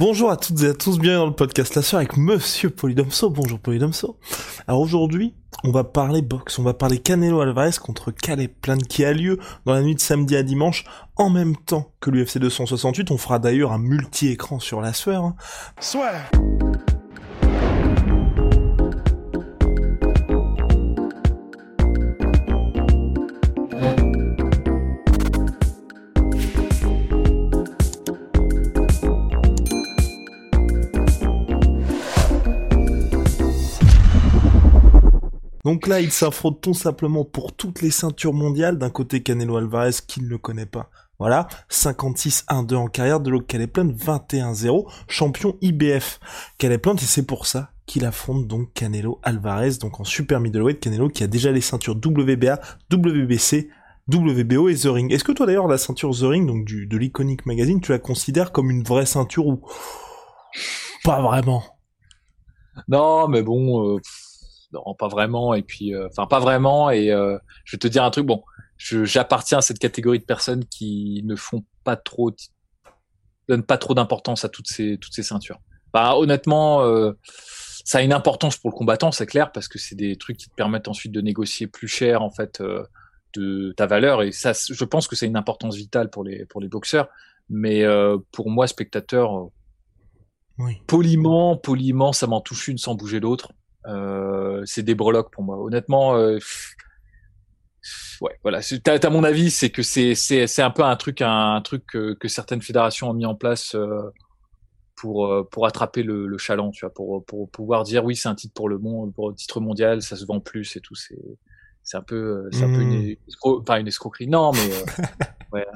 Bonjour à toutes et à tous, bienvenue dans le podcast La Soeur avec Monsieur Polydomso. Bonjour Polydomso. Alors aujourd'hui, on va parler boxe, on va parler Canelo Alvarez contre Calais Plane qui a lieu dans la nuit de samedi à dimanche en même temps que l'UFC 268. On fera d'ailleurs un multi-écran sur La Sueur. Hein. Soit. Donc là, il s'affronte tout simplement pour toutes les ceintures mondiales. D'un côté, Canelo Alvarez, qui ne connaît pas. Voilà, 56-1-2 en carrière, de l'autre Calais Plante 21-0, champion IBF. Calais Plante, et c'est pour ça qu'il affronte donc Canelo Alvarez, donc en super middleweight, Canelo qui a déjà les ceintures WBA, WBC, WBO et The Ring. Est-ce que toi d'ailleurs la ceinture The Ring, donc de l'Iconic Magazine, tu la considères comme une vraie ceinture ou pas vraiment? Non, mais bon, euh, non, pas vraiment. Et puis, euh, enfin, pas vraiment. Et euh, je vais te dire un truc. Bon, j'appartiens à cette catégorie de personnes qui ne font pas trop, donnent pas trop d'importance à toutes ces toutes ces ceintures. Bah, honnêtement, euh, ça a une importance pour le combattant, c'est clair, parce que c'est des trucs qui te permettent ensuite de négocier plus cher en fait de ta valeur. Et ça, je pense que c'est une importance vitale pour les pour les boxeurs. Mais pour moi, spectateur, oui. poliment, poliment, ça m'en touche une sans bouger l'autre. Euh, c'est des breloques pour moi. Honnêtement, euh, ouais, voilà. T'as, as mon avis, c'est que c'est c'est c'est un peu un truc un, truc que, que, certaines fédérations ont mis en place euh, pour pour attraper le, le chaland, tu vois, pour pour pouvoir dire oui, c'est un titre pour le monde, pour le titre mondial, ça se vend plus et tout. C'est c'est un peu c'est un peu une, une escroquerie. Non, mais ouais.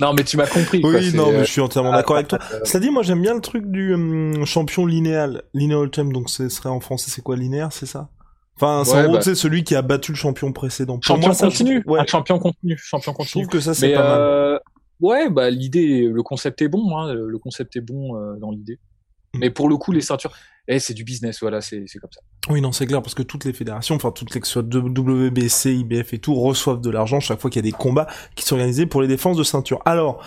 Non, mais tu m'as compris. Oui, non, mais je suis entièrement d'accord avec toi. Cela dit, moi, j'aime bien le truc du hum, champion linéal, lineal champ. Donc, ce serait en français, c'est quoi linéaire, c'est ça? Enfin, c'est en gros, c'est bah. celui qui a battu le champion précédent. champion continu. Ouais. Un champion continu. Champion continu. Je trouve que ça, c'est pas mal. Euh, ouais, bah l'idée, le concept est bon. Hein, le concept est bon euh, dans l'idée. Mm. Mais pour le coup, les ceintures, eh, c'est du business, voilà, c'est comme ça. Oui, non, c'est clair, parce que toutes les fédérations, enfin toutes les que ce soit WBC, IBF et tout, reçoivent de l'argent chaque fois qu'il y a des combats qui sont organisés pour les défenses de ceinture. Alors,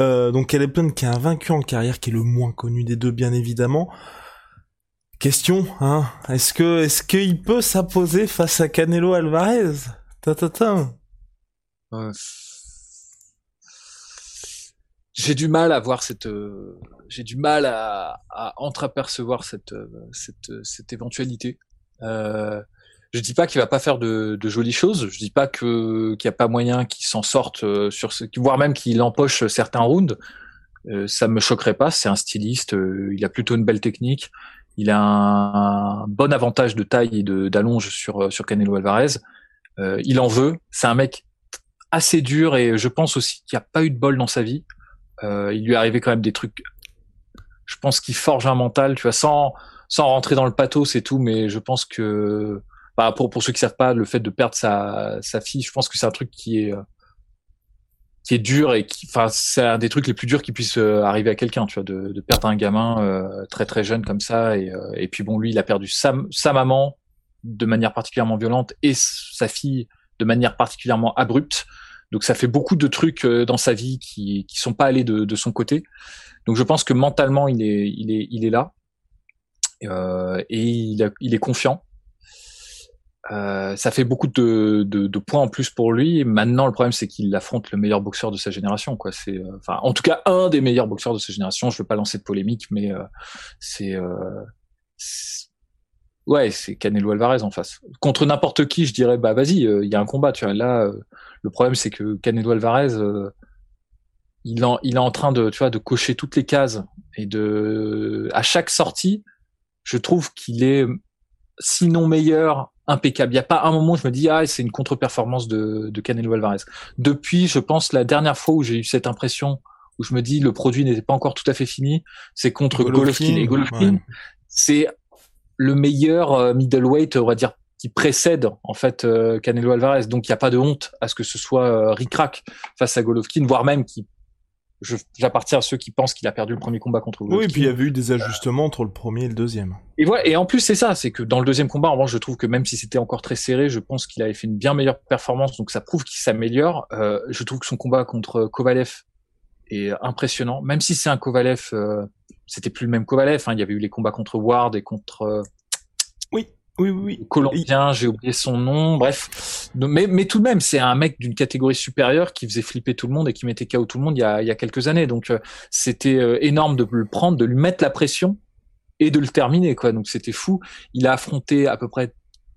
euh, donc Caleb qui a un vaincu en carrière, qui est le moins connu des deux, bien évidemment. Question, hein, est-ce que est-ce qu'il peut s'imposer face à Canelo Alvarez? Ta, ta, ta. Euh, j'ai du mal à voir cette, euh, j'ai du mal à, à entreapercevoir cette, euh, cette, cette éventualité. Euh, je dis pas qu'il va pas faire de, de, jolies choses. Je dis pas que qu'il y a pas moyen qu'il s'en sorte euh, sur ce, voire même qu'il empoche certains rounds. Euh, ça me choquerait pas. C'est un styliste. il a plutôt une belle technique. Il a un, bon avantage de taille et d'allonge sur sur Canelo Alvarez. il en veut. C'est un mec assez dur et je pense aussi qu'il n'y a pas eu de bol dans sa vie. Euh, il lui est arrivé quand même des trucs. Je pense qu'il forge un mental, tu vois, sans sans rentrer dans le pathos c'est tout, mais je pense que bah, pour pour ceux qui savent pas, le fait de perdre sa sa fille, je pense que c'est un truc qui est qui est dur et qui, enfin, c'est un des trucs les plus durs qui puissent euh, arriver à quelqu'un, tu vois, de, de perdre un gamin euh, très très jeune comme ça. Et, euh, et puis bon, lui, il a perdu sa, sa maman de manière particulièrement violente et sa fille de manière particulièrement abrupte. Donc ça fait beaucoup de trucs euh, dans sa vie qui qui sont pas allés de, de son côté. Donc je pense que mentalement il est il est il est là euh, et il, il est confiant. Euh, ça fait beaucoup de, de, de, points en plus pour lui. Maintenant, le problème, c'est qu'il affronte le meilleur boxeur de sa génération. Quoi. C'est, euh, enfin, en tout cas, un des meilleurs boxeurs de sa génération. Je veux pas lancer de polémique, mais euh, c'est, ouais, c'est Canelo Alvarez en face. Contre n'importe qui, je dirais, bah vas-y, il y a un combat. Tu vois, là, le problème, c'est que Canelo Alvarez, euh, il, en, il est en train de, tu vois, de cocher toutes les cases et de, à chaque sortie, je trouve qu'il est sinon meilleur, impeccable. Il n'y a pas un moment où je me dis ah c'est une contre-performance de, de Canelo Alvarez. Depuis, je pense la dernière fois où j'ai eu cette impression où je me dis le produit n'était pas encore tout à fait fini, c'est contre Golovkin, et Golovkin. C'est le meilleur euh, middleweight, on va dire qui précède en fait euh, Canelo Alvarez. Donc il n'y a pas de honte à ce que ce soit euh, Rick face à Golovkin, voire même qui j'appartiens à ceux qui pensent qu'il a perdu le premier combat contre Golovkin. Oui, et puis il y avait eu des ajustements entre le premier et le deuxième. Et voilà, et en plus c'est ça, c'est que dans le deuxième combat, en revanche, je trouve que même si c'était encore très serré, je pense qu'il avait fait une bien meilleure performance, donc ça prouve qu'il s'améliore. Euh, je trouve que son combat contre Kovalev est impressionnant, même si c'est un Kovalev, euh, c'était plus le même Kovalev. Hein, il y avait eu les combats contre Ward et contre euh, oui. Oui, oui, Colombien, j'ai oublié son nom, bref. Mais, mais tout de même, c'est un mec d'une catégorie supérieure qui faisait flipper tout le monde et qui mettait KO tout le monde il y a, il y a quelques années. Donc, euh, c'était euh, énorme de le prendre, de lui mettre la pression et de le terminer, quoi. Donc, c'était fou. Il a affronté à peu près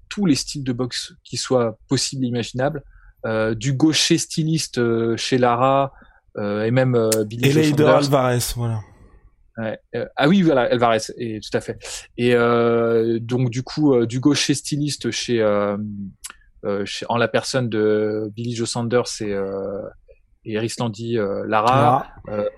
tous les styles de boxe qui soient possibles et imaginables. Euh, du gaucher styliste euh, chez Lara et même Billy Et Alvarez, voilà. Euh, ah oui, voilà, Alvarez, et, tout à fait. Et euh, donc du coup, euh, du gaucher styliste chez, chez, en la personne de Billy Joe Sanders et et Landy Lara,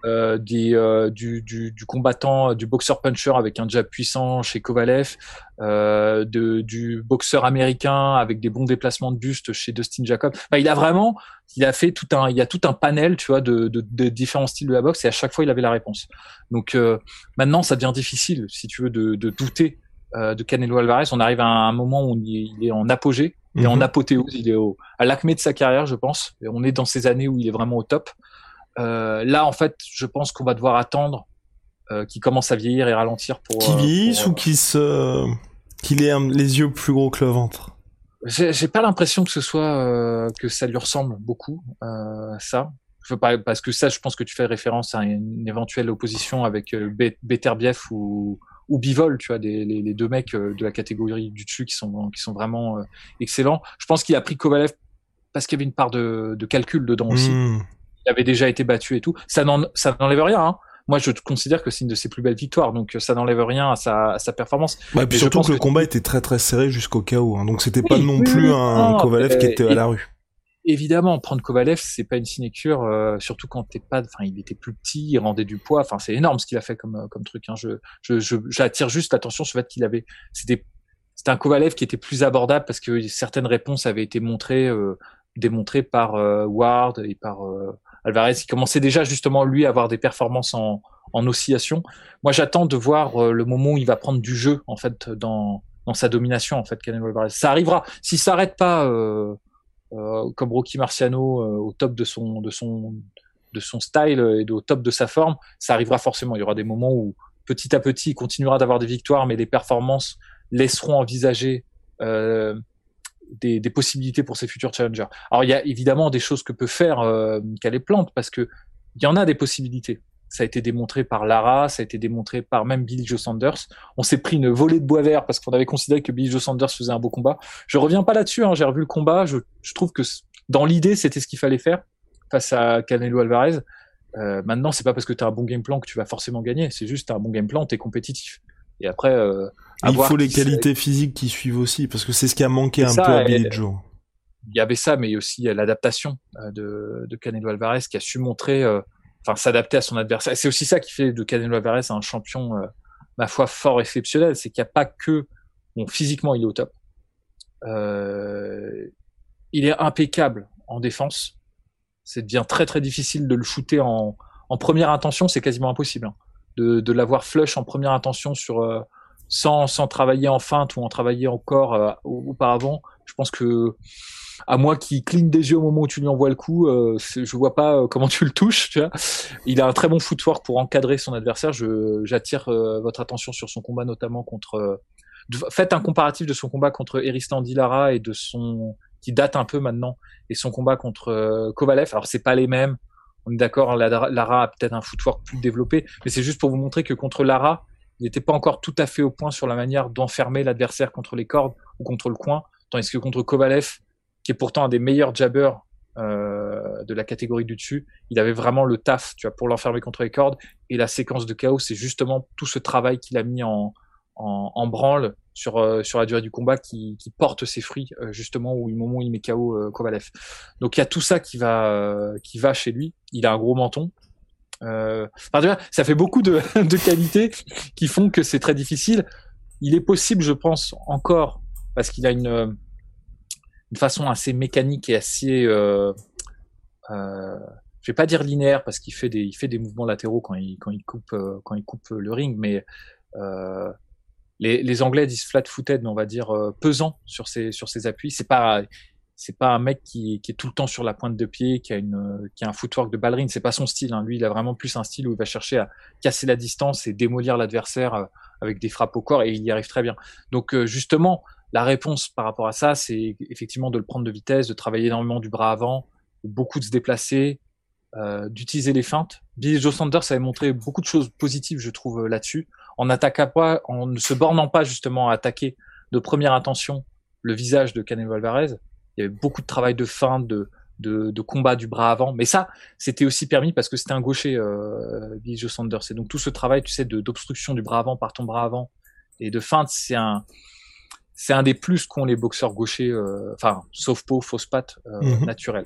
euh, des, du, du, du, combattant, du boxeur puncher avec un jab puissant chez Kovalev, euh, de, du boxeur américain avec des bons déplacements de buste chez Dustin Jacob. Enfin, il a vraiment, il a fait tout un, il y a tout un panel, tu vois, de, de, de différents styles de la boxe et à chaque fois il avait la réponse. Donc euh, maintenant, ça devient difficile, si tu veux, de, de douter euh, de Canelo Alvarez. On arrive à un moment où il est, en apogée, il est en mhm. apothéose, il est au, à l'acmé de sa carrière, je pense. Et on est dans ces années où il est vraiment au top. Euh, là, en fait, je pense qu'on va devoir attendre euh, qu'il commence à vieillir et ralentir pour. Qu'il vieillisse ou qu'il se qu'il ait les yeux plus gros que le ventre? J'ai pas l'impression que ce soit euh, que ça lui ressemble beaucoup euh, ça. Je veux pas parce que ça, je pense que tu fais référence à une, éventuelle opposition avec euh, Beterbiev ou ou Bivol, tu vois, des, les, les, deux mecs euh, de la catégorie du dessus qui sont qui sont vraiment euh, excellents. Je pense qu'il a pris Kovalev parce qu'il y avait une part de, de calcul dedans aussi. Hmm. Il avait déjà été battu et tout. Ça n'enlève rien. Hein moi je considère que c'est une de ses plus belles victoires, donc ça n'enlève rien à sa, à sa performance. Bah, puis surtout que le combat était très très serré jusqu'au chaos, hein, donc c'était pas non plus un Kovalev qui était à la rue. Évidemment, prendre Kovalev, c'est pas une sinecure, euh, surtout quand t'es pas, enfin, il était plus petit, il rendait du poids, enfin, c'est énorme ce qu'il a fait comme comme truc. Hein. Je, je, j'attire juste l'attention sur le fait qu'il avait, c'était, c'était un Kovalev qui était plus abordable parce que certaines réponses avaient été montrées, euh, démontrées par euh, Ward et par Alvarez, il commençait déjà justement lui à avoir des performances en, en oscillation. Moi, j'attends de voir euh, le moment où il va prendre du jeu en fait dans, dans sa domination en fait Canelo Alvarez. Ça arrivera. S'il s'arrête pas euh, euh, comme Rocky Marciano euh, au top de son de son de son style et au top de sa forme, ça arrivera forcément. Il y aura des moments où petit à petit, il continuera d'avoir des victoires, mais les performances laisseront envisager euh, des, des, possibilités pour ses futurs challengers. Alors il y a évidemment des choses que peut faire euh, Calais Plante parce que il y en a des possibilités. Ça a été démontré par Lara, ça a été démontré par même Billy Joe Sanders. On s'est pris une volée de bois vert parce qu'on avait considéré que Billy Joe Sanders faisait un beau combat. Je reviens pas là-dessus, hein, j'ai revu le combat. Je, je trouve que dans l'idée, c'était ce qu'il fallait faire face à Canelo Alvarez. Euh, maintenant, c'est pas parce que tu as un bon game plan que tu vas forcément gagner. C'est juste as un bon game plan, tu es compétitif. Et après, euh, il faut les qualités physiques qui suivent aussi, parce que c'est ce qui a manqué un peu à Billy Joe. Il y avait ça, mais aussi l'adaptation euh, de, de Canelo Alvarez qui a su montrer, euh, enfin s'adapter à son adversaire. C'est aussi ça qui fait de Canelo Alvarez un champion, euh, ma foi, fort exceptionnel. C'est qu'il n'y a pas que, bon, physiquement il est au top. Euh, il est impeccable en défense. C'est devient très très difficile de le shooter en, première intention, c'est quasiment impossible. Hein de, de l'avoir flush en première intention sur euh, sans, sans travailler en feinte ou en travailler encore euh, auparavant. Je pense que à moi qui cligne des yeux au moment où tu lui envoies le coup, euh, je vois pas comment tu le touches. Il a un très bon footwork pour encadrer son adversaire. J'attire votre attention sur son combat notamment contre. faites un comparatif de son combat contre Eristan Lara et de son qui date un peu maintenant et son combat contre Kovalev. Alors c'est pas les mêmes on est d'accord, Lara a peut-être un footwork plus développé, mais c'est juste pour vous montrer que contre Lara, il n'était pas encore tout à fait au point sur la manière d'enfermer l'adversaire contre les cordes ou contre le coin, tandis que contre Kovalev, qui est pourtant un des meilleurs jabbers euh, de la catégorie du dessus, il avait vraiment le taf, tu vois, pour l'enfermer contre les cordes. Et la séquence de chaos, c'est justement tout ce travail qu'il a mis en, en, branle sur euh, sur la durée du combat qui, qui porte ses fruits justement au moment où il met KO Kovalev. Donc il y a tout ça qui va qui va chez lui. Il a un gros menton. Euh, enfin, ça fait beaucoup de, de qualités qui font que c'est très difficile. Il est possible, je pense, encore parce qu'il a une une façon assez mécanique et assez euh, euh, je vais pas dire linéaire parce qu'il fait des il fait des mouvements latéraux quand il quand il coupe euh, quand il coupe le ring mais les, anglais disent flat footed mais on va dire pesant sur ses sur ses appuis. C'est pas c'est pas un mec qui, est tout le temps sur la pointe de pied qui a une qui a un footwork de ballerine. C'est pas son style hein. lui il a vraiment plus un style où il va chercher à casser la distance et démolir l'adversaire avec des frappes au corps et il y arrive très bien. Donc justement la réponse par rapport à ça c'est effectivement de le prendre de vitesse de travailler énormément du bras avant beaucoup de se déplacer euh, d'utiliser les feintes. Billy Joe Sanders avait montré beaucoup de choses positives, je trouve, euh, là-dessus, en attaquant pas, en ne se bornant pas justement à attaquer de première intention le visage de Canelo Alvarez. Il y avait beaucoup de travail de feinte, de, de, de combat du bras avant, mais ça, c'était aussi permis parce que c'était un gaucher, euh, Billy Joe Sanders. Et donc tout ce travail, tu sais, d'obstruction du bras avant par ton bras avant et de feinte, c'est un, c'est un des plus qu'ont les boxeurs gauchers, euh, enfin, sauf peau, fausse patte, euh, mhm. naturelle.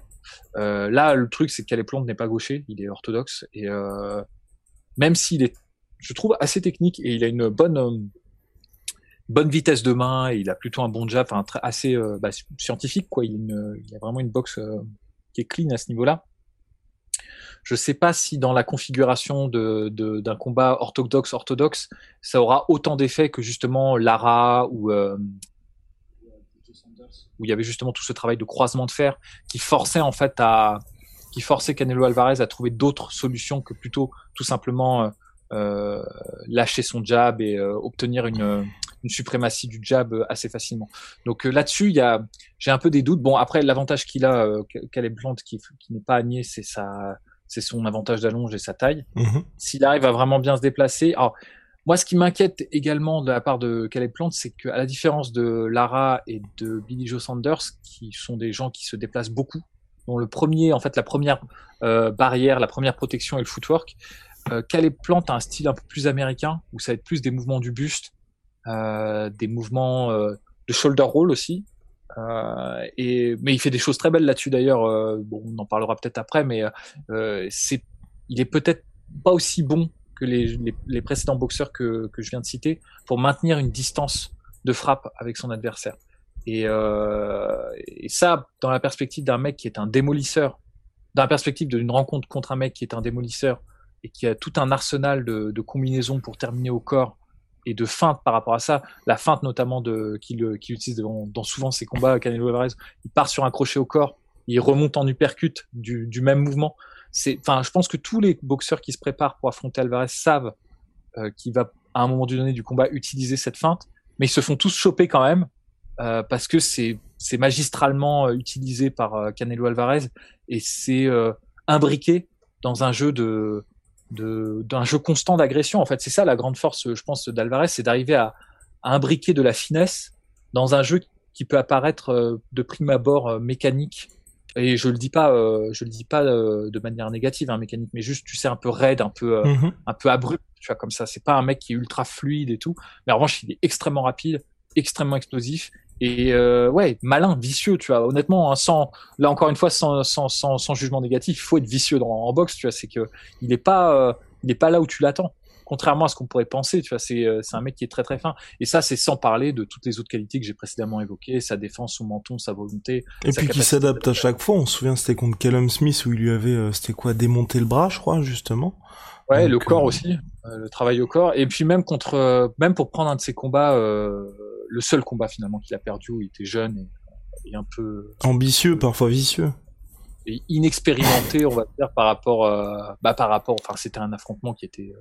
Euh, là, le truc, c'est qu'Alec Plante n'est pas gaucher, il est orthodoxe, et euh, même s'il est, je trouve, assez technique, et il a une bonne, bonne vitesse de main, et il a plutôt un bon jab, enfin, assez bah, scientifique, quoi. Il, il, a vraiment une boxe qui est clean à ce niveau-là. Je sais pas si dans la configuration de, d'un combat orthodoxe orthodoxe, ça aura autant d'effet que justement Lara ou euh, où il y avait justement tout ce travail de croisement de fer qui forçait en fait à qui forçait Canelo Alvarez à trouver d'autres solutions que plutôt tout simplement euh, euh lâcher son jab et euh, obtenir une, une, suprématie du jab assez facilement. Donc euh, là-dessus, il j'ai un peu des doutes. Bon après l'avantage qu'il a Caleb Plant qui, qui n'est pas nier, c'est sa c'est son avantage d'allonge et sa taille. Mhm. S'il arrive à vraiment bien se déplacer, alors moi, ce qui m'inquiète également de la part de Caleb Plant, c'est qu'à la différence de Lara et de Billy Joe Sanders, qui sont des gens qui se déplacent beaucoup, dont le premier, en fait, la première euh, barrière, la première protection est le footwork, euh, Caleb Plant a un style un peu plus américain, où ça va être plus des mouvements du buste, euh, des mouvements euh, de shoulder roll aussi. Euh, et mais il fait des choses très belles là-dessus d'ailleurs. Euh, on en parlera peut-être après, mais c'est, il est peut-être pas aussi bon que les, précédents boxeurs que, je viens de citer pour maintenir une distance de frappe avec son adversaire. Et, euh, ça, dans la perspective d'un mec qui est un démolisseur, dans la perspective d'une rencontre contre un mec qui est un démolisseur et qui a tout un arsenal de combinaisons pour terminer au corps et de feinte par rapport à ça, la feinte notamment de qu'il utilise dans, dans, souvent ses combats, Canelo Alvarez, il part sur un crochet au corps, il remonte en uppercut du, du même mouvement. Enfin, je pense que tous les boxeurs qui se préparent pour affronter Alvarez savent euh, qu'il va à un moment donné du combat utiliser cette feinte, mais ils se font tous choper quand même euh, parce que c'est c'est magistralement euh, utilisé par euh, Canelo Alvarez et c'est euh, imbriqué dans un jeu de d'un jeu constant d'agression. En fait, c'est ça la grande force, je pense, d'Alvarez, c'est d'arriver à, à, imbriquer de la finesse dans un jeu qui peut apparaître de prime abord mécanique et je le dis pas, euh, je le dis pas euh, de manière négative, hein, mécanique, mais juste, tu sais, un peu raide, un peu, euh, mhm. un peu abrupt, tu vois, comme ça. C'est pas un mec qui est ultra fluide et tout, mais en revanche, il est extrêmement rapide, extrêmement explosif et ouais, malin, vicieux, tu vois. Honnêtement, hein, sans, là encore une fois, sans, sans, sans, sans jugement négatif, il faut être vicieux dans, en boxe, tu vois. C'est que il est pas, il est pas là où tu l'attends contrairement à ce qu'on pourrait penser, tu vois, c'est euh, c'est un mec qui est très très fin. Et ça, c'est sans parler de toutes les autres qualités que j'ai précédemment évoquées, sa défense, son menton, sa volonté. Et puis qui s'adapte à chaque fois. On se souvient, c'était contre Callum Smith où il lui avait, euh, c'était quoi, démonté le bras, je crois, justement. Ouais, le corps euh, aussi, le travail au corps. Et puis même contre, même pour prendre un de ses combats, le seul combat finalement qu'il a perdu où il était jeune et, et un peu ambitieux, parfois vicieux et inexpérimenté, on va dire, par rapport, bah, par rapport, enfin, c'était un affrontement qui était,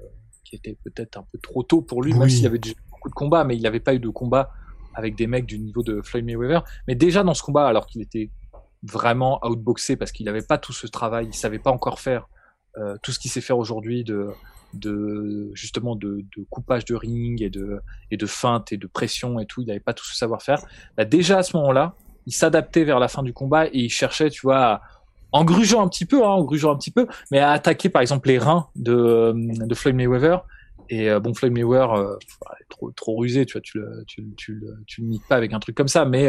qui était peut-être un peu trop tôt pour lui, même s'il avait déjà beaucoup de combats, mais il n'avait pas eu de combat avec des mecs du niveau de Floyd Mayweather. Mais déjà dans ce combat, alors qu'il était vraiment outboxé parce qu'il n'avait pas tout ce travail, il savait pas encore faire euh, tout ce qu'il sait faire aujourd'hui de, de justement de, de, coupage de ring et de et de feinte et de pression et tout. Il n'avait pas tout ce savoir-faire. Bah, déjà à ce moment-là, il s'adaptait vers la fin du combat et il cherchait, tu vois, en grugeant un petit peu, hein, en grugeant un petit peu, mais à attaquer par exemple les reins de, de Floyd Mayweather Et bon, Floyd Mayweather, trop, trop rusé, tu vois, tu le, tu, tu, tu le niques pas avec un truc comme ça. Mais,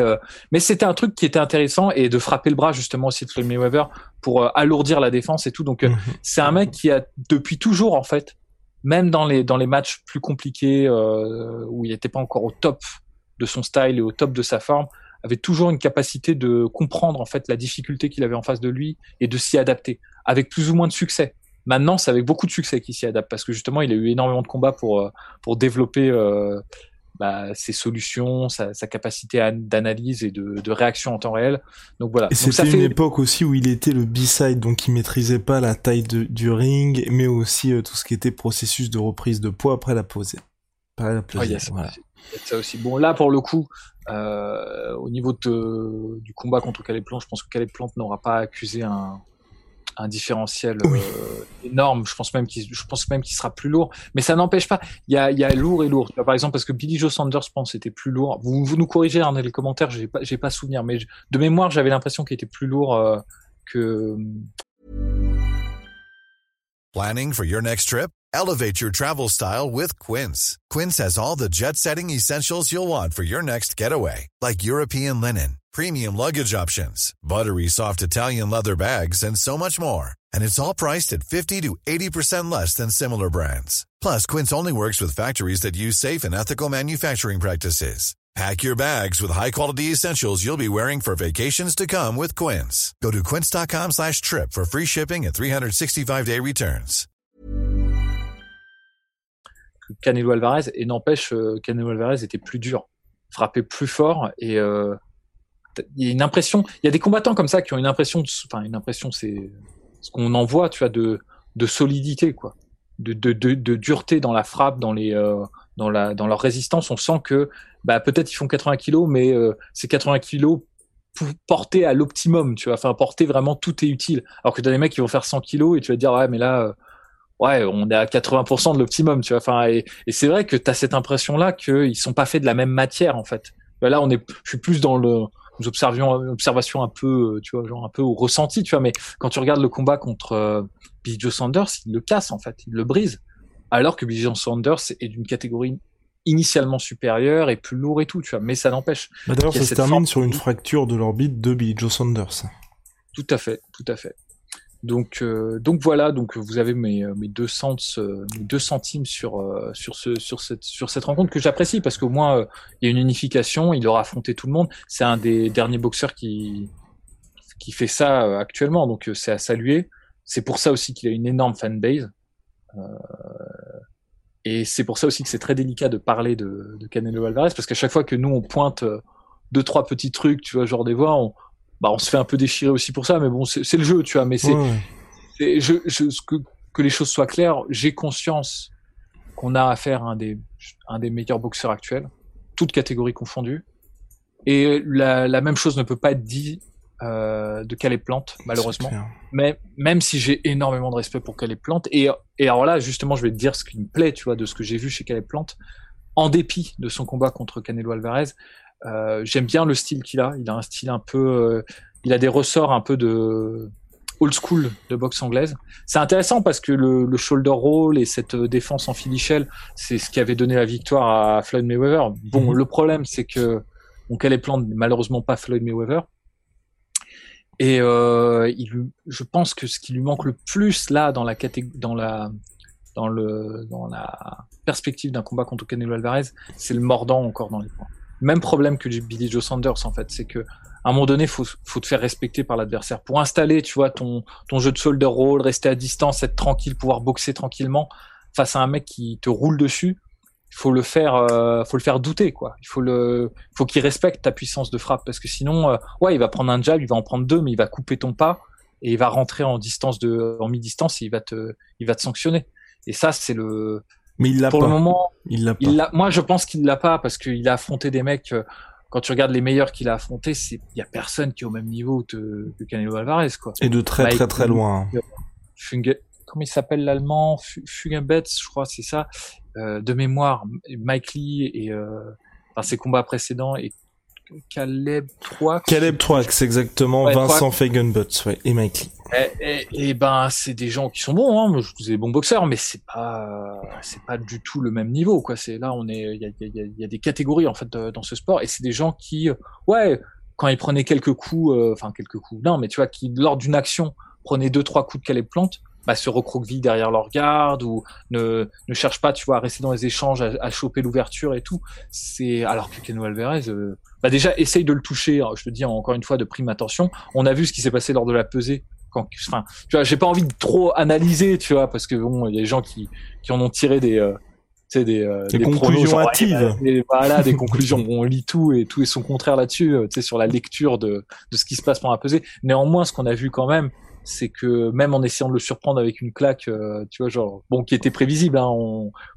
mais c'était un truc qui était intéressant et de frapper le bras justement aussi de Floyd Mayweather pour alourdir la défense et tout. Donc, mhm. c'est un mec qui a depuis toujours en fait, même dans les dans les matchs plus compliqués où il n'était pas encore au top de son style et au top de sa forme, avait toujours une capacité de comprendre en fait la difficulté qu'il avait en face de lui et de s'y adapter, avec plus ou moins de succès. Maintenant, c'est avec beaucoup de succès qu'il s'y adapte parce que justement, il a eu énormément de combats pour euh, pour développer euh, bah, ses solutions, sa, sa capacité d'analyse et de, de, réaction en temps réel. Donc voilà. Et c'était une époque aussi où il était le B-side, donc il maîtrisait pas la taille de, du ring, mais aussi euh, tout ce qui était processus de reprise de poids après la pause. Après la pause. voilà. Ça aussi. Bon, là, pour le coup, euh, au niveau de, du combat contre Calais Plante, je pense que Calais Plante n'aura pas accusé un, un différentiel euh, énorme. Je pense même qu'il, je pense même qu'il sera plus lourd. Mais ça n'empêche pas. Il y a, il y a lourd et lourd. Par exemple, parce que Billy Joe Sanders pense c'était plus lourd. Vous, vous nous corrigez hein, dans les commentaires. J'ai pas, j'ai pas souvenir, mais de mémoire, j'avais l'impression qu'il était plus lourd euh, que. Planning for your next trip? Elevate your travel style with Quince. Quince has all the jet-setting essentials you'll want for your next getaway, like European linen, premium luggage options, buttery soft Italian leather bags, and so much more. And it's all priced at 50 to 80% less than similar brands. Plus, Quince only works with factories that use safe and ethical manufacturing practices. Pack your bags with high-quality essentials you'll be wearing for vacations to come with Quince. Go to quince.com slash trip for free shipping and 365-day returns. Canelo Alvarez et n'empêche euh, Canelo Alvarez était plus dur, frappait plus fort et euh, il y a une impression, il y a des combattants comme ça qui ont une impression, enfin une impression c'est ce qu'on en voit, tu vois, de, de solidité quoi, de, de, de, dureté dans la frappe, dans les euh, dans la dans leur résistance. On sent que bah peut-être ils font 80 kilos, mais euh, ces 80 kilos porter à l'optimum, tu vois, enfin porter vraiment tout est utile. Alors que t'as des mecs qui vont faire 100 kilos et tu vas dire ouais mais là ouais, on est à 80% de l'optimum, tu vois. Enfin, et, c'est vrai que tu as cette impression-là qu'ils sont pas faits de la même matière, en fait. Bah, là, on est, je suis plus dans le, nous observions, observation un peu, tu vois, genre un peu au ressenti, tu vois. Mais quand tu regardes le combat contre euh, Billy Joe Sanders, il le casse, en fait, il le brise. Alors que Billy Joe Sanders est d'une catégorie initialement supérieure et plus lourd et tout, tu vois. Mais ça n'empêche. Bah D'ailleurs, ça se termine sur une fracture de l'orbite de Billy Joe Sanders. Tout à fait, tout à fait. Donc, euh, donc voilà, donc vous avez mes, euh, mes, deux, euh, mes deux centimes sur, sur, ce, sur, cette, sur cette rencontre que j'apprécie parce qu'au moins il y a une unification, il aura affronté tout le monde. C'est un des derniers boxeurs qui, qui fait ça actuellement, donc c'est à saluer. C'est pour ça aussi qu'il a une énorme fanbase. et c'est pour ça aussi que c'est très délicat de parler de, de Canelo Alvarez parce qu'à chaque fois que nous on pointe deux trois petits trucs, tu vois, genre des voix, on, bah, on se fait un peu déchirer aussi pour ça, mais bon, c'est le jeu, tu vois. Mais c'est, je, je, que, que les choses soient claires, j'ai conscience qu'on a affaire à un des, un des meilleurs boxeurs actuels, toutes catégories confondues. Et la, la même chose ne peut pas être dit euh, de Calais Plante, malheureusement. Mais même si j'ai énormément de respect pour Calais Plante, et, et alors là, justement, je vais te dire ce qui me plaît, tu vois, de ce que j'ai vu chez Calais Plante, en dépit de son combat contre Canelo Alvarez, j'aime bien le style qu'il a. Il a un style un peu, euh, il a des ressorts un peu de old school de boxe anglaise. C'est intéressant parce que le, le, shoulder roll et cette défense en filichelle, c'est ce qui avait donné la victoire à Floyd Mayweather. Bon, mhm. le problème, c'est que on les plans malheureusement pas Floyd Mayweather. Et euh, il, je pense que ce qui lui manque le plus là dans la dans la dans le dans la perspective d'un combat contre Canelo Alvarez, c'est le mordant encore dans les points même problème que Billy Joe Sanders en fait, c'est que à un moment donné, faut faut te faire respecter par l'adversaire pour installer, tu vois, ton jeu de shoulder roll, rester à distance, être tranquille, pouvoir boxer tranquillement face à un mec qui te roule dessus. Il faut le faire, euh, faut le faire douter quoi. Il faut qu'il respecte ta puissance de frappe parce que sinon, euh, ouais, il va prendre un jab, il va en prendre deux, mais il va couper ton pas et il va rentrer en distance en mi-distance et il va te sanctionner. Et ça, c'est le, mais il l'a pas. Pour le moment, il l'a pas. moi, je pense qu'il l'a pas parce qu'il a affronté des mecs. Euh, quand tu regardes les meilleurs qu'il a affrontés, c'est il y a personne qui est au même niveau que Canelo Alvarez, quoi. Et de très très très loin. Funge... Comment il s'appelle l'allemand? Fugabets, je crois, c'est ça. Euh, de mémoire, Mike Lee et euh, enfin, ses combats précédents et Caleb 3. Caleb 3, c'est exactement Vincent Fagenbutz, ouais, et Mike Lee. Et, ben, c'est des gens qui sont bons, hein. Je vous ai bons boxeurs, mais c'est pas, c'est pas du tout le même niveau, quoi. C'est là, on est, il y a, y, a, y a, des catégories en fait dans ce sport, et c'est des gens qui, ouais, quand ils prenaient quelques coups, euh, enfin quelques coups, non, mais tu vois, qui lors d'une action prenaient deux trois coups de calais plante, bah, se recroquevillent derrière leur garde ou ne, ne cherchent pas, tu vois, à rester dans les échanges, à, à choper l'ouverture et tout. C'est alors que Keno Alvarez, euh, bah déjà essaye de le toucher. Je te dis encore une fois de prime attention. On a vu ce qui s'est passé lors de la pesée enfin, tu vois, j'ai pas envie de trop analyser, tu vois, parce que bon, il y a des gens qui, qui en ont tiré des, euh, des, euh, des, conclusions hâtives. voilà, des conclusions. Bon, on lit tout et tout est son contraire là-dessus, euh, tu sais, sur la lecture de, de ce qui se passe pendant la pesée. Néanmoins, ce qu'on a vu quand même, c'est que même en essayant de le surprendre avec une claque, euh, tu vois, genre, bon, qui était prévisible, hein,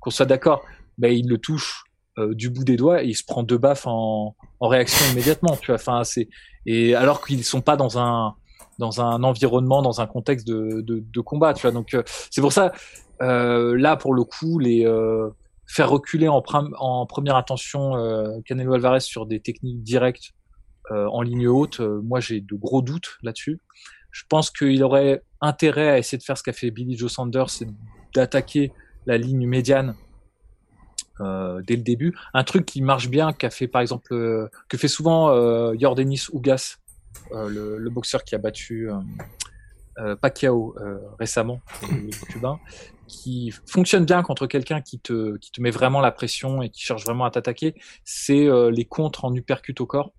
qu'on soit d'accord, mais il le touche du bout des doigts il se prend deux baffes en, réaction immédiatement, tu vois. Enfin, c'est et alors qu'ils sont pas dans un dans un environnement, dans un contexte de, de, combat, tu vois. Donc euh, c'est pour ça, euh, là pour le coup, les euh, faire reculer en, en première intention euh, Canelo Alvarez sur des techniques directes en ligne haute, moi j'ai de gros doutes là-dessus. Je pense qu'il aurait intérêt à essayer de faire ce qu'a fait Billy Joe Sanders, c'est d'attaquer la ligne médiane euh, dès le début. Un truc qui marche bien, qu'a fait par exemple, que fait souvent euh, Jordanis Ugas euh, le, le, boxeur qui a battu euh, euh, Pacquiao récemment, le cubain, qui fonctionne bien contre quelqu'un qui te, qui te met vraiment la pression et qui cherche vraiment à t'attaquer, c'est les contres en uppercut au corps.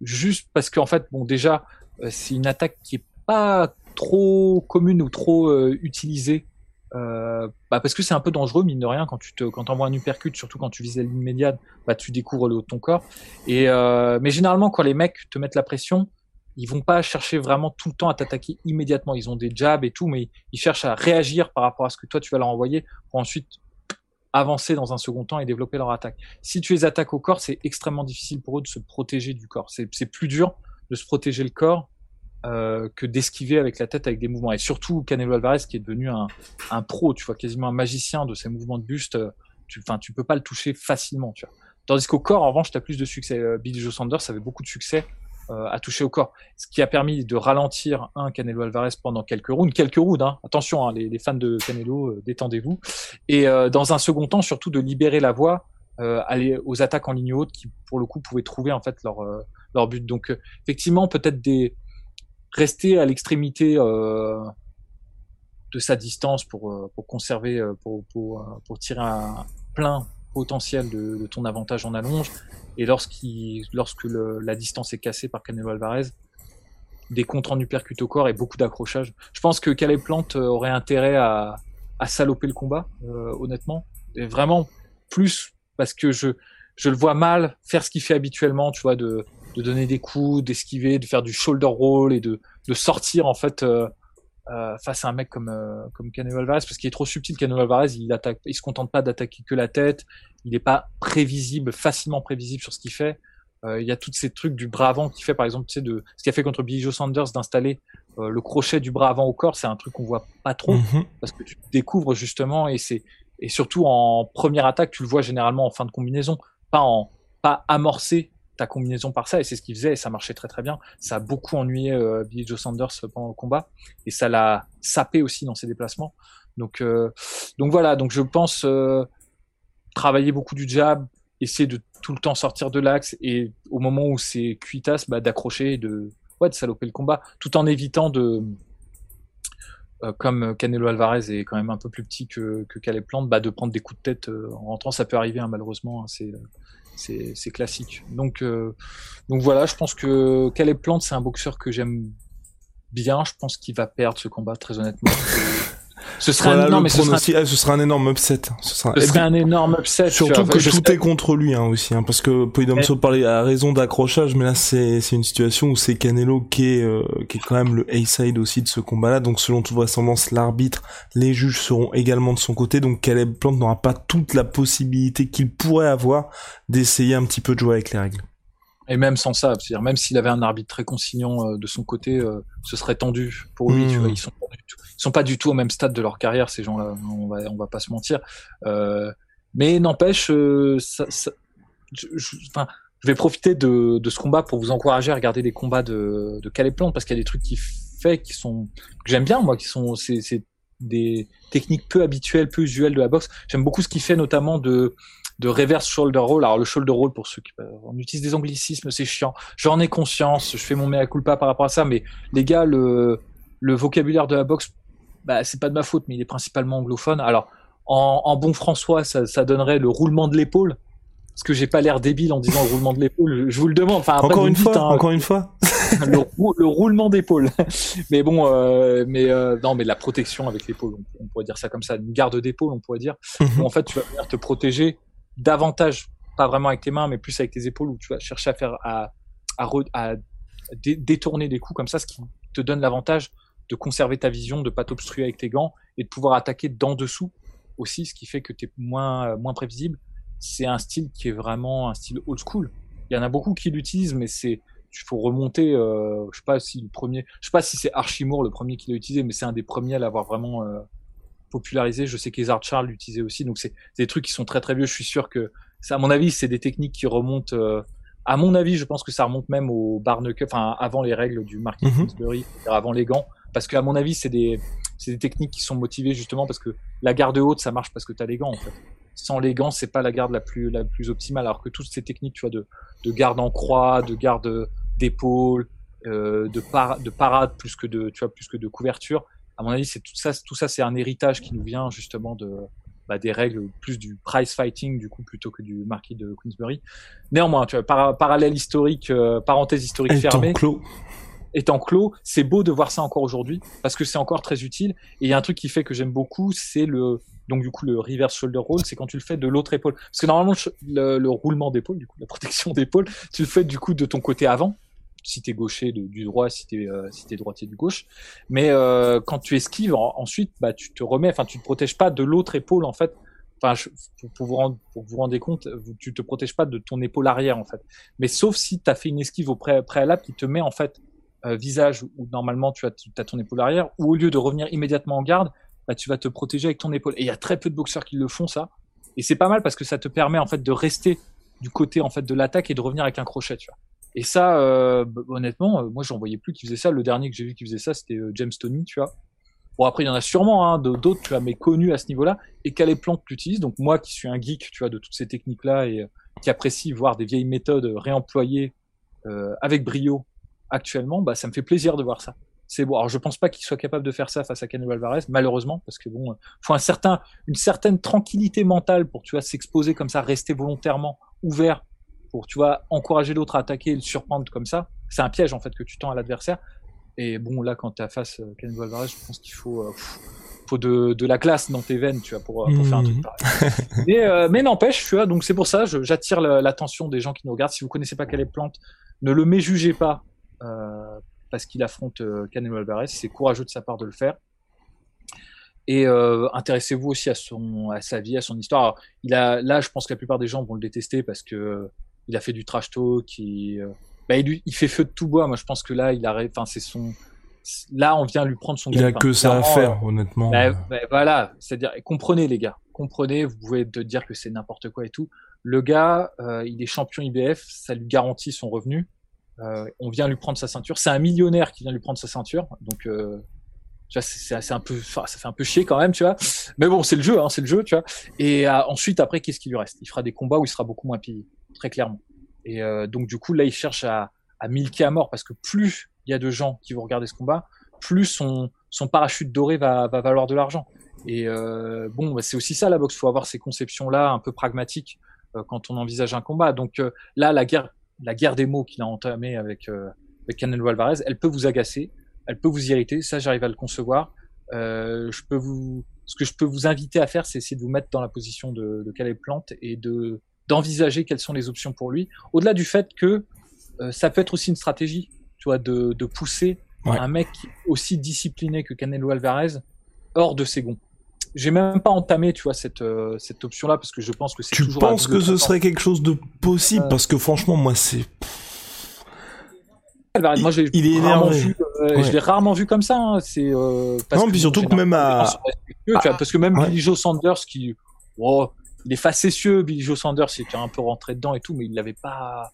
Juste parce qu'en fait, bon, déjà, c'est une attaque qui est pas trop commune ou trop utilisée euh, bah parce que c'est un peu dangereux mine de rien quand tu te quand envoies un uppercut surtout quand tu vises la ligne médiane bah tu découvres le haut de ton corps et euh, mais généralement quand les mecs te mettent la pression ils vont pas chercher vraiment tout le temps à t'attaquer immédiatement. Ils ont des jabs et tout, mais ils cherchent à réagir par rapport à ce que toi tu vas leur envoyer pour ensuite avancer dans un second temps et développer leur attaque. Si tu les attaques au corps, c'est extrêmement difficile pour eux de se protéger du corps. C'est plus dur de se protéger le corps euh, que d'esquiver avec la tête avec des mouvements. Et surtout Canelo Alvarez qui est devenu un, un pro, tu vois, quasiment un magicien de ses mouvements de buste. Euh, tu, enfin, tu peux pas le toucher facilement, tu vois. Tandis qu'au corps, en revanche, tu as plus de succès. Euh, Billy Joe Sanders avait beaucoup de succès à toucher au corps, ce qui a permis de ralentir un Canelo Alvarez pendant quelques rounds, quelques rounds. Hein. Attention, hein, les, fans de Canelo, détendez-vous. Et dans un second temps, surtout de libérer la voie aller aux attaques en ligne haute qui, pour le coup, pouvaient trouver en fait leur leur but. Donc, effectivement, peut-être des rester à l'extrémité de sa distance pour pour conserver pour pour, pour tirer un plein potentiel de, ton avantage en allonge. Et lorsqu'il, lorsque la distance est cassée par Canelo Alvarez, des contres en uppercut au corps et beaucoup d'accrochage. Je pense que Calais Plante euh, aurait intérêt à, à saloper le combat, euh, honnêtement. Et vraiment, plus parce que je, je le vois mal faire ce qu'il fait habituellement, tu vois, de, de donner des coups, d'esquiver, de faire du shoulder roll et de, de sortir en fait euh, euh, face à un mec comme euh, comme Canelo Alvarez parce qu'il est trop subtil. Canelo Alvarez, il attaque, il se contente pas d'attaquer que la tête. Il n'est pas prévisible, facilement prévisible sur ce qu'il fait. Euh, il y a tous ces trucs du bras avant qui fait, par exemple, tu sais, de ce qu'il a fait contre Billy Joe Sanders d'installer euh, le crochet du bras avant au corps. C'est un truc qu'on voit pas trop mhm. parce que tu découvres justement et c'est et surtout en première attaque, tu le vois généralement en fin de combinaison, pas en pas amorcé ta combinaison par ça et c'est ce qu'il faisait et ça marchait très très bien. Ça a beaucoup ennuyé euh, Billy Joe Sanders pendant le combat et ça l'a sapé aussi dans ses déplacements. Donc euh, donc voilà, donc je pense euh, travailler beaucoup du jab, essayer de tout le temps sortir de l'axe et au moment où c'est cuitasse, bah, d'accrocher, de ouais, de saloper le combat, tout en évitant de comme Canelo Alvarez est quand même un peu plus petit que, que Plante, bah, de prendre des coups de tête en rentrant, ça peut arriver hein, malheureusement. Hein, c'est classique. Donc, euh, donc voilà, je pense que Caleb Plante, c'est un boxeur que j'aime bien. Je pense qu'il va perdre ce combat, très honnêtement. Ce sera, un, non, mais ce, sera... Ah, ce sera un énorme upset. Ce sera, ce un énorme upset. Surtout que tout est contre lui hein, aussi, hein, parce que Poidomso parlait à raison d'accrochage, mais là c'est c'est une situation où c'est Canelo qui est euh, qui est quand même le A-side aussi de ce combat-là. Donc selon toute vraisemblance, l'arbitre, les juges seront également de son côté. Donc Caleb Plant n'aura pas toute la possibilité qu'il pourrait avoir d'essayer un petit peu de jouer avec les règles. Et même sans ça, c'est-à-dire même s'il avait un arbitre très consignant euh, de son côté, euh, ce serait tendu pour lui. Tu hmm. vois, ils sont pas du tout, ils sont pas du tout au même stade de leur carrière ces gens-là. On va, on va pas se mentir. Euh, mais n'empêche, euh, ça, ça, je, je, enfin, je vais profiter de, de, ce combat pour vous encourager à regarder des combats de, de Calais Plante parce qu'il y a des trucs qui fait, qui sont que j'aime bien moi, qui sont c'est des techniques peu habituelles, peu usuelles de la boxe. J'aime beaucoup ce qu'il fait notamment de de reverse shoulder roll. Alors le shoulder roll pour ceux qui on utilise des anglicismes, c'est chiant. J'en ai conscience, je fais mon mea culpa par rapport à ça, mais les gars, le le vocabulaire de la boxe, bah c'est pas de ma faute, mais il est principalement anglophone. Alors en, en bon François, ça, ça donnerait le roulement de l'épaule. Parce que j'ai pas l'air débile en disant le roulement de l'épaule. Je vous le demande. Enfin, encore, une fois, encore une fois, le, le, roulement d'épaule. mais bon, euh, mais euh, non, mais la protection avec l'épaule, on, pourrait dire ça comme ça, une garde d'épaule, on pourrait dire. En fait, tu vas venir te protéger davantage, pas vraiment avec tes mains, mais plus avec tes épaules, où tu vas chercher à faire à à, à détourner des coups comme ça, ce qui te donne l'avantage de conserver ta vision, de pas t'obstruer avec tes gants et de pouvoir attaquer d'en dessous aussi, ce qui fait que tu es moins moins prévisible c'est un style qui est vraiment un style old school. Il y en a beaucoup qui l'utilisent, mais c'est il faut remonter. Euh, je sais pas si le premier, je sais pas si c'est Archimour le premier qui l'a utilisé, mais c'est un des premiers à l'avoir vraiment euh, popularisé. Je sais qu'Ezard Charles l'utilisait aussi, donc c'est des trucs qui sont très très vieux. Je suis sûr que, à mon avis, c'est des techniques qui remontent. Euh, à mon avis, je pense que ça remonte même au barnacle, enfin avant les règles du Marquis mm avant les gants, parce que à mon avis, c'est des des techniques qui sont motivées justement parce que la garde haute, ça marche parce que tu as les gants en fait sans les gants, c'est pas la garde la plus la plus optimale. Alors que toutes ces techniques, tu vois, de, de garde en croix, de garde d'épaule, euh, de, par, de parade plus que de tu vois plus que de couverture. À mon avis, c'est tout ça. Tout ça, c'est un héritage qui nous vient justement de bah, des règles plus du prize fighting du coup plutôt que du marquis de Queensbury. Néanmoins, tu vois, parallèle historique, euh, parenthèse historique fermée. Clos. Étant clos, c'est beau de voir ça encore aujourd'hui parce que c'est encore très utile. Et il y a un truc qui fait que j'aime beaucoup, c'est le donc du coup le reverse shoulder roll, c'est quand tu le fais de l'autre épaule. Parce que normalement le, roulement d'épaule, du coup la protection d'épaule, tu le fais du coup de ton côté avant, si t'es gaucher du droit, si t'es euh, si t'es droitier du gauche. Mais euh, quand tu esquives, ensuite bah tu te remets, enfin tu te protèges pas de l'autre épaule en fait. Enfin, pour, vous rendre, pour vous rendre compte, tu te protèges pas de ton épaule arrière en fait. Mais sauf si tu as fait une esquive au préalable qui te met en fait euh, visage où normalement tu as, as ton épaule arrière, ou au lieu de revenir immédiatement en garde, bah, tu vas te protéger avec ton épaule. Et il y a très peu de boxeurs qui le font ça. Et c'est pas mal parce que ça te permet en fait de rester du côté en fait de l'attaque et de revenir avec un crochet, tu vois. Et ça, euh, honnêtement, euh, moi j'en voyais plus qui faisait ça. Le dernier que j'ai vu qui faisait ça, c'était euh, James Tony, tu vois. Bon après il y en a sûrement hein, d'autres, tu vois, mais connus à ce niveau-là. Et Calais Plante l'utilise. Donc moi qui suis un geek, tu vois, de toutes ces techniques-là et qui apprécie voir des vieilles méthodes réemployées avec brio actuellement, bah ça me fait plaisir de voir ça c'est bon. Alors je pense pas qu'il soit capable de faire ça face à Canelo Alvarez, malheureusement, parce que bon, faut un certain, une certaine tranquillité mentale pour tu vois s'exposer comme ça, rester volontairement ouvert pour tu vois encourager l'autre à attaquer et le surprendre comme ça. C'est un piège en fait que tu tends à l'adversaire. Et bon là quand tu as face à Canelo Alvarez, je pense qu'il faut euh, faut de, de, la classe dans tes veines, tu vois, pour, pour faire un truc mmh. pareil. mais, euh, mais n'empêche, tu vois, donc c'est pour ça, j'attire l'attention des gens qui nous regardent. Si vous connaissez pas quelle est plante, ne le méjugez pas euh, parce qu'il affronte euh, Canelo Alvarez. C'est courageux de sa part de le faire. Et euh, intéressez-vous aussi à son, à sa vie, à son histoire. il a, là, je pense que la plupart des gens vont le détester parce que euh, il a fait du trash talk, il, bah, il, il, fait feu de tout bois. Moi, je pense que là, il a, enfin, c'est son, là, on vient lui prendre son. Il a que ça à faire, honnêtement. Bah, bah, voilà, c'est-à-dire, comprenez les gars, comprenez. Vous pouvez te dire que c'est n'importe quoi et tout. Le gars, il est champion IBF, ça lui garantit son revenu. Euh, on vient lui prendre sa ceinture. C'est un millionnaire qui vient lui prendre sa ceinture. Donc, euh, tu vois, c'est un peu, ça fait un peu chier quand même, tu vois. Mais bon, c'est le jeu, hein, c'est le jeu, tu vois. Et euh, ensuite, après, qu'est-ce qui lui reste? Il fera des combats où il sera beaucoup moins pillé, très clairement. Et donc, du coup, là, il cherche à, à milquer à mort parce que plus il y a de gens qui vont regarder ce combat, plus son, son parachute doré va, va valoir de l'argent. Et bon, bah, c'est aussi ça la boxe. Il faut avoir ces conceptions-là un peu pragmatiques quand on envisage un combat. Donc là, la guerre la guerre des mots qu'il a entamée avec, euh, avec Canelo Alvarez, elle peut vous agacer, elle peut vous irriter. Ça, j'arrive à le concevoir. Euh, je peux vous, ce que je peux vous inviter à faire, c'est essayer de vous mettre dans la position de, de Caleb Plante et de d'envisager quelles sont les options pour lui. Au-delà du fait que euh, ça peut être aussi une stratégie, tu vois, de, de pousser un mec aussi discipliné que Canelo Alvarez hors de ses gonds j'ai même pas entamé, tu vois, cette, euh, cette option-là parce que je pense que c'est toujours. Tu penses que ce serait quelque chose de possible? Euh. parce que franchement, moi, c'est. Moi, j'ai il est énervé. Vu, euh, Je l'ai rarement vu comme ça. Hein. C'est parce non, puis surtout que même à. Tu vois, parce que même Billy Joe Sanders qui, oh, il est facétieux, Billy Joe Sanders, était un peu rentré dedans et tout, mais il l'avait pas.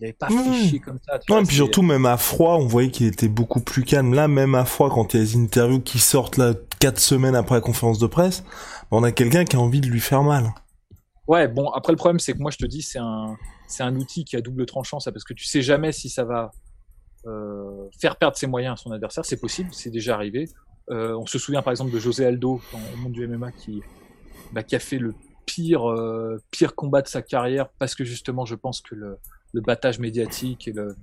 il avait pas fiché comme ça. non, et puis surtout, même à froid, on voyait qu'il était beaucoup plus calme. Là, même à froid, quand il y a des interviews qui sortent là, quatre semaines après la conférence de presse, on a quelqu'un qui a envie de lui faire mal. Ouais, bon, après, le problème, c'est que moi, je te dis, c'est un, c'est un outil qui a double tranchant, ça, parce que tu sais jamais si ça va euh, faire perdre ses moyens à son adversaire. C'est possible, c'est déjà arrivé. Euh, on se souvient, par exemple, de José Aldo, dans le monde du MMA, qui, bah, qui a fait le pire, euh, pire combat de sa carrière, parce que justement, je pense que le, le battage médiatique et, le,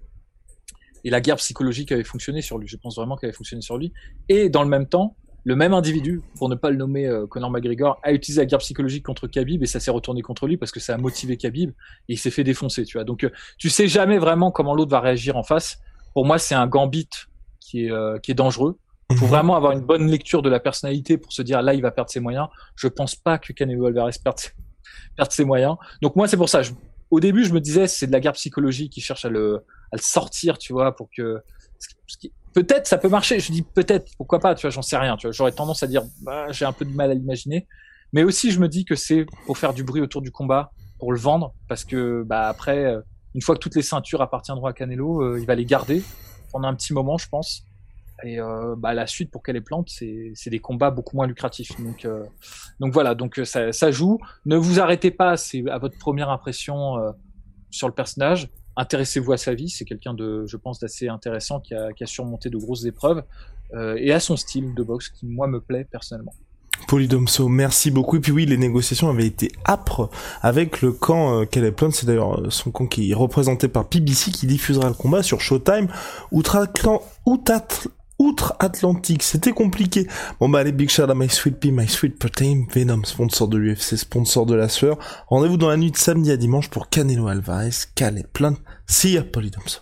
et la guerre psychologique avait fonctionné sur lui. Je pense vraiment qu'elle avait fonctionné sur lui. Et dans le même temps, le même individu, pour ne pas le nommer euh, Conor McGregor, a utilisé la guerre psychologique contre Khabib et ça s'est retourné contre lui parce que ça a motivé Khabib et il s'est fait défoncer, tu vois. Donc, euh, tu sais jamais vraiment comment l'autre va réagir en face. Pour moi, c'est un gambit qui est, euh, qui est dangereux. Il faut mhm. vraiment avoir une bonne lecture de la personnalité pour se dire là, il va perdre ses moyens. Je pense pas que Canelo Alvarez perde, perde ses moyens. Donc moi, c'est pour ça. Je, au début, je me disais, c'est de la guerre psychologique qui cherche à le, à le sortir, tu vois, pour que. Peut-être ça peut marcher. Je dis peut-être, pourquoi pas, tu vois, j'en sais rien. Tu vois, j'aurais tendance à dire, bah, j'ai un peu de mal à l'imaginer. Mais aussi, je me dis que c'est pour faire du bruit autour du combat, pour le vendre, parce que bah après, euh, une fois que toutes les ceintures appartiendront à Canelo, euh, il va les garder pendant un petit moment, je pense. Et euh, bah, la suite pour qu'elle plante, c'est des combats beaucoup moins lucratifs. Donc, euh, donc voilà, donc euh, ça, ça, joue. Ne vous arrêtez pas, c'est à votre première impression euh, sur le personnage. Intéressez-vous à sa vie, c'est quelqu'un de, je pense, d'assez intéressant qui a, qui a, surmonté de grosses épreuves euh, et à son style de boxe qui moi me plaît personnellement. Polydomso, merci beaucoup. Et puis oui, les négociations avaient été âpres avec le camp euh, Calais. C'est d'ailleurs son camp qui est représenté par PBC qui diffusera le combat sur Showtime. Outre-Atlantique, outre-Atlantique. C'était compliqué. Bon bah allez, big shout à My Sweet Pea, My Sweet Protein, Venom, sponsor de l'UFC, sponsor de la sueur. Rendez-vous dans la nuit de samedi à dimanche pour Canelo Alvarez, Calais Plant. See ya, Polydomso.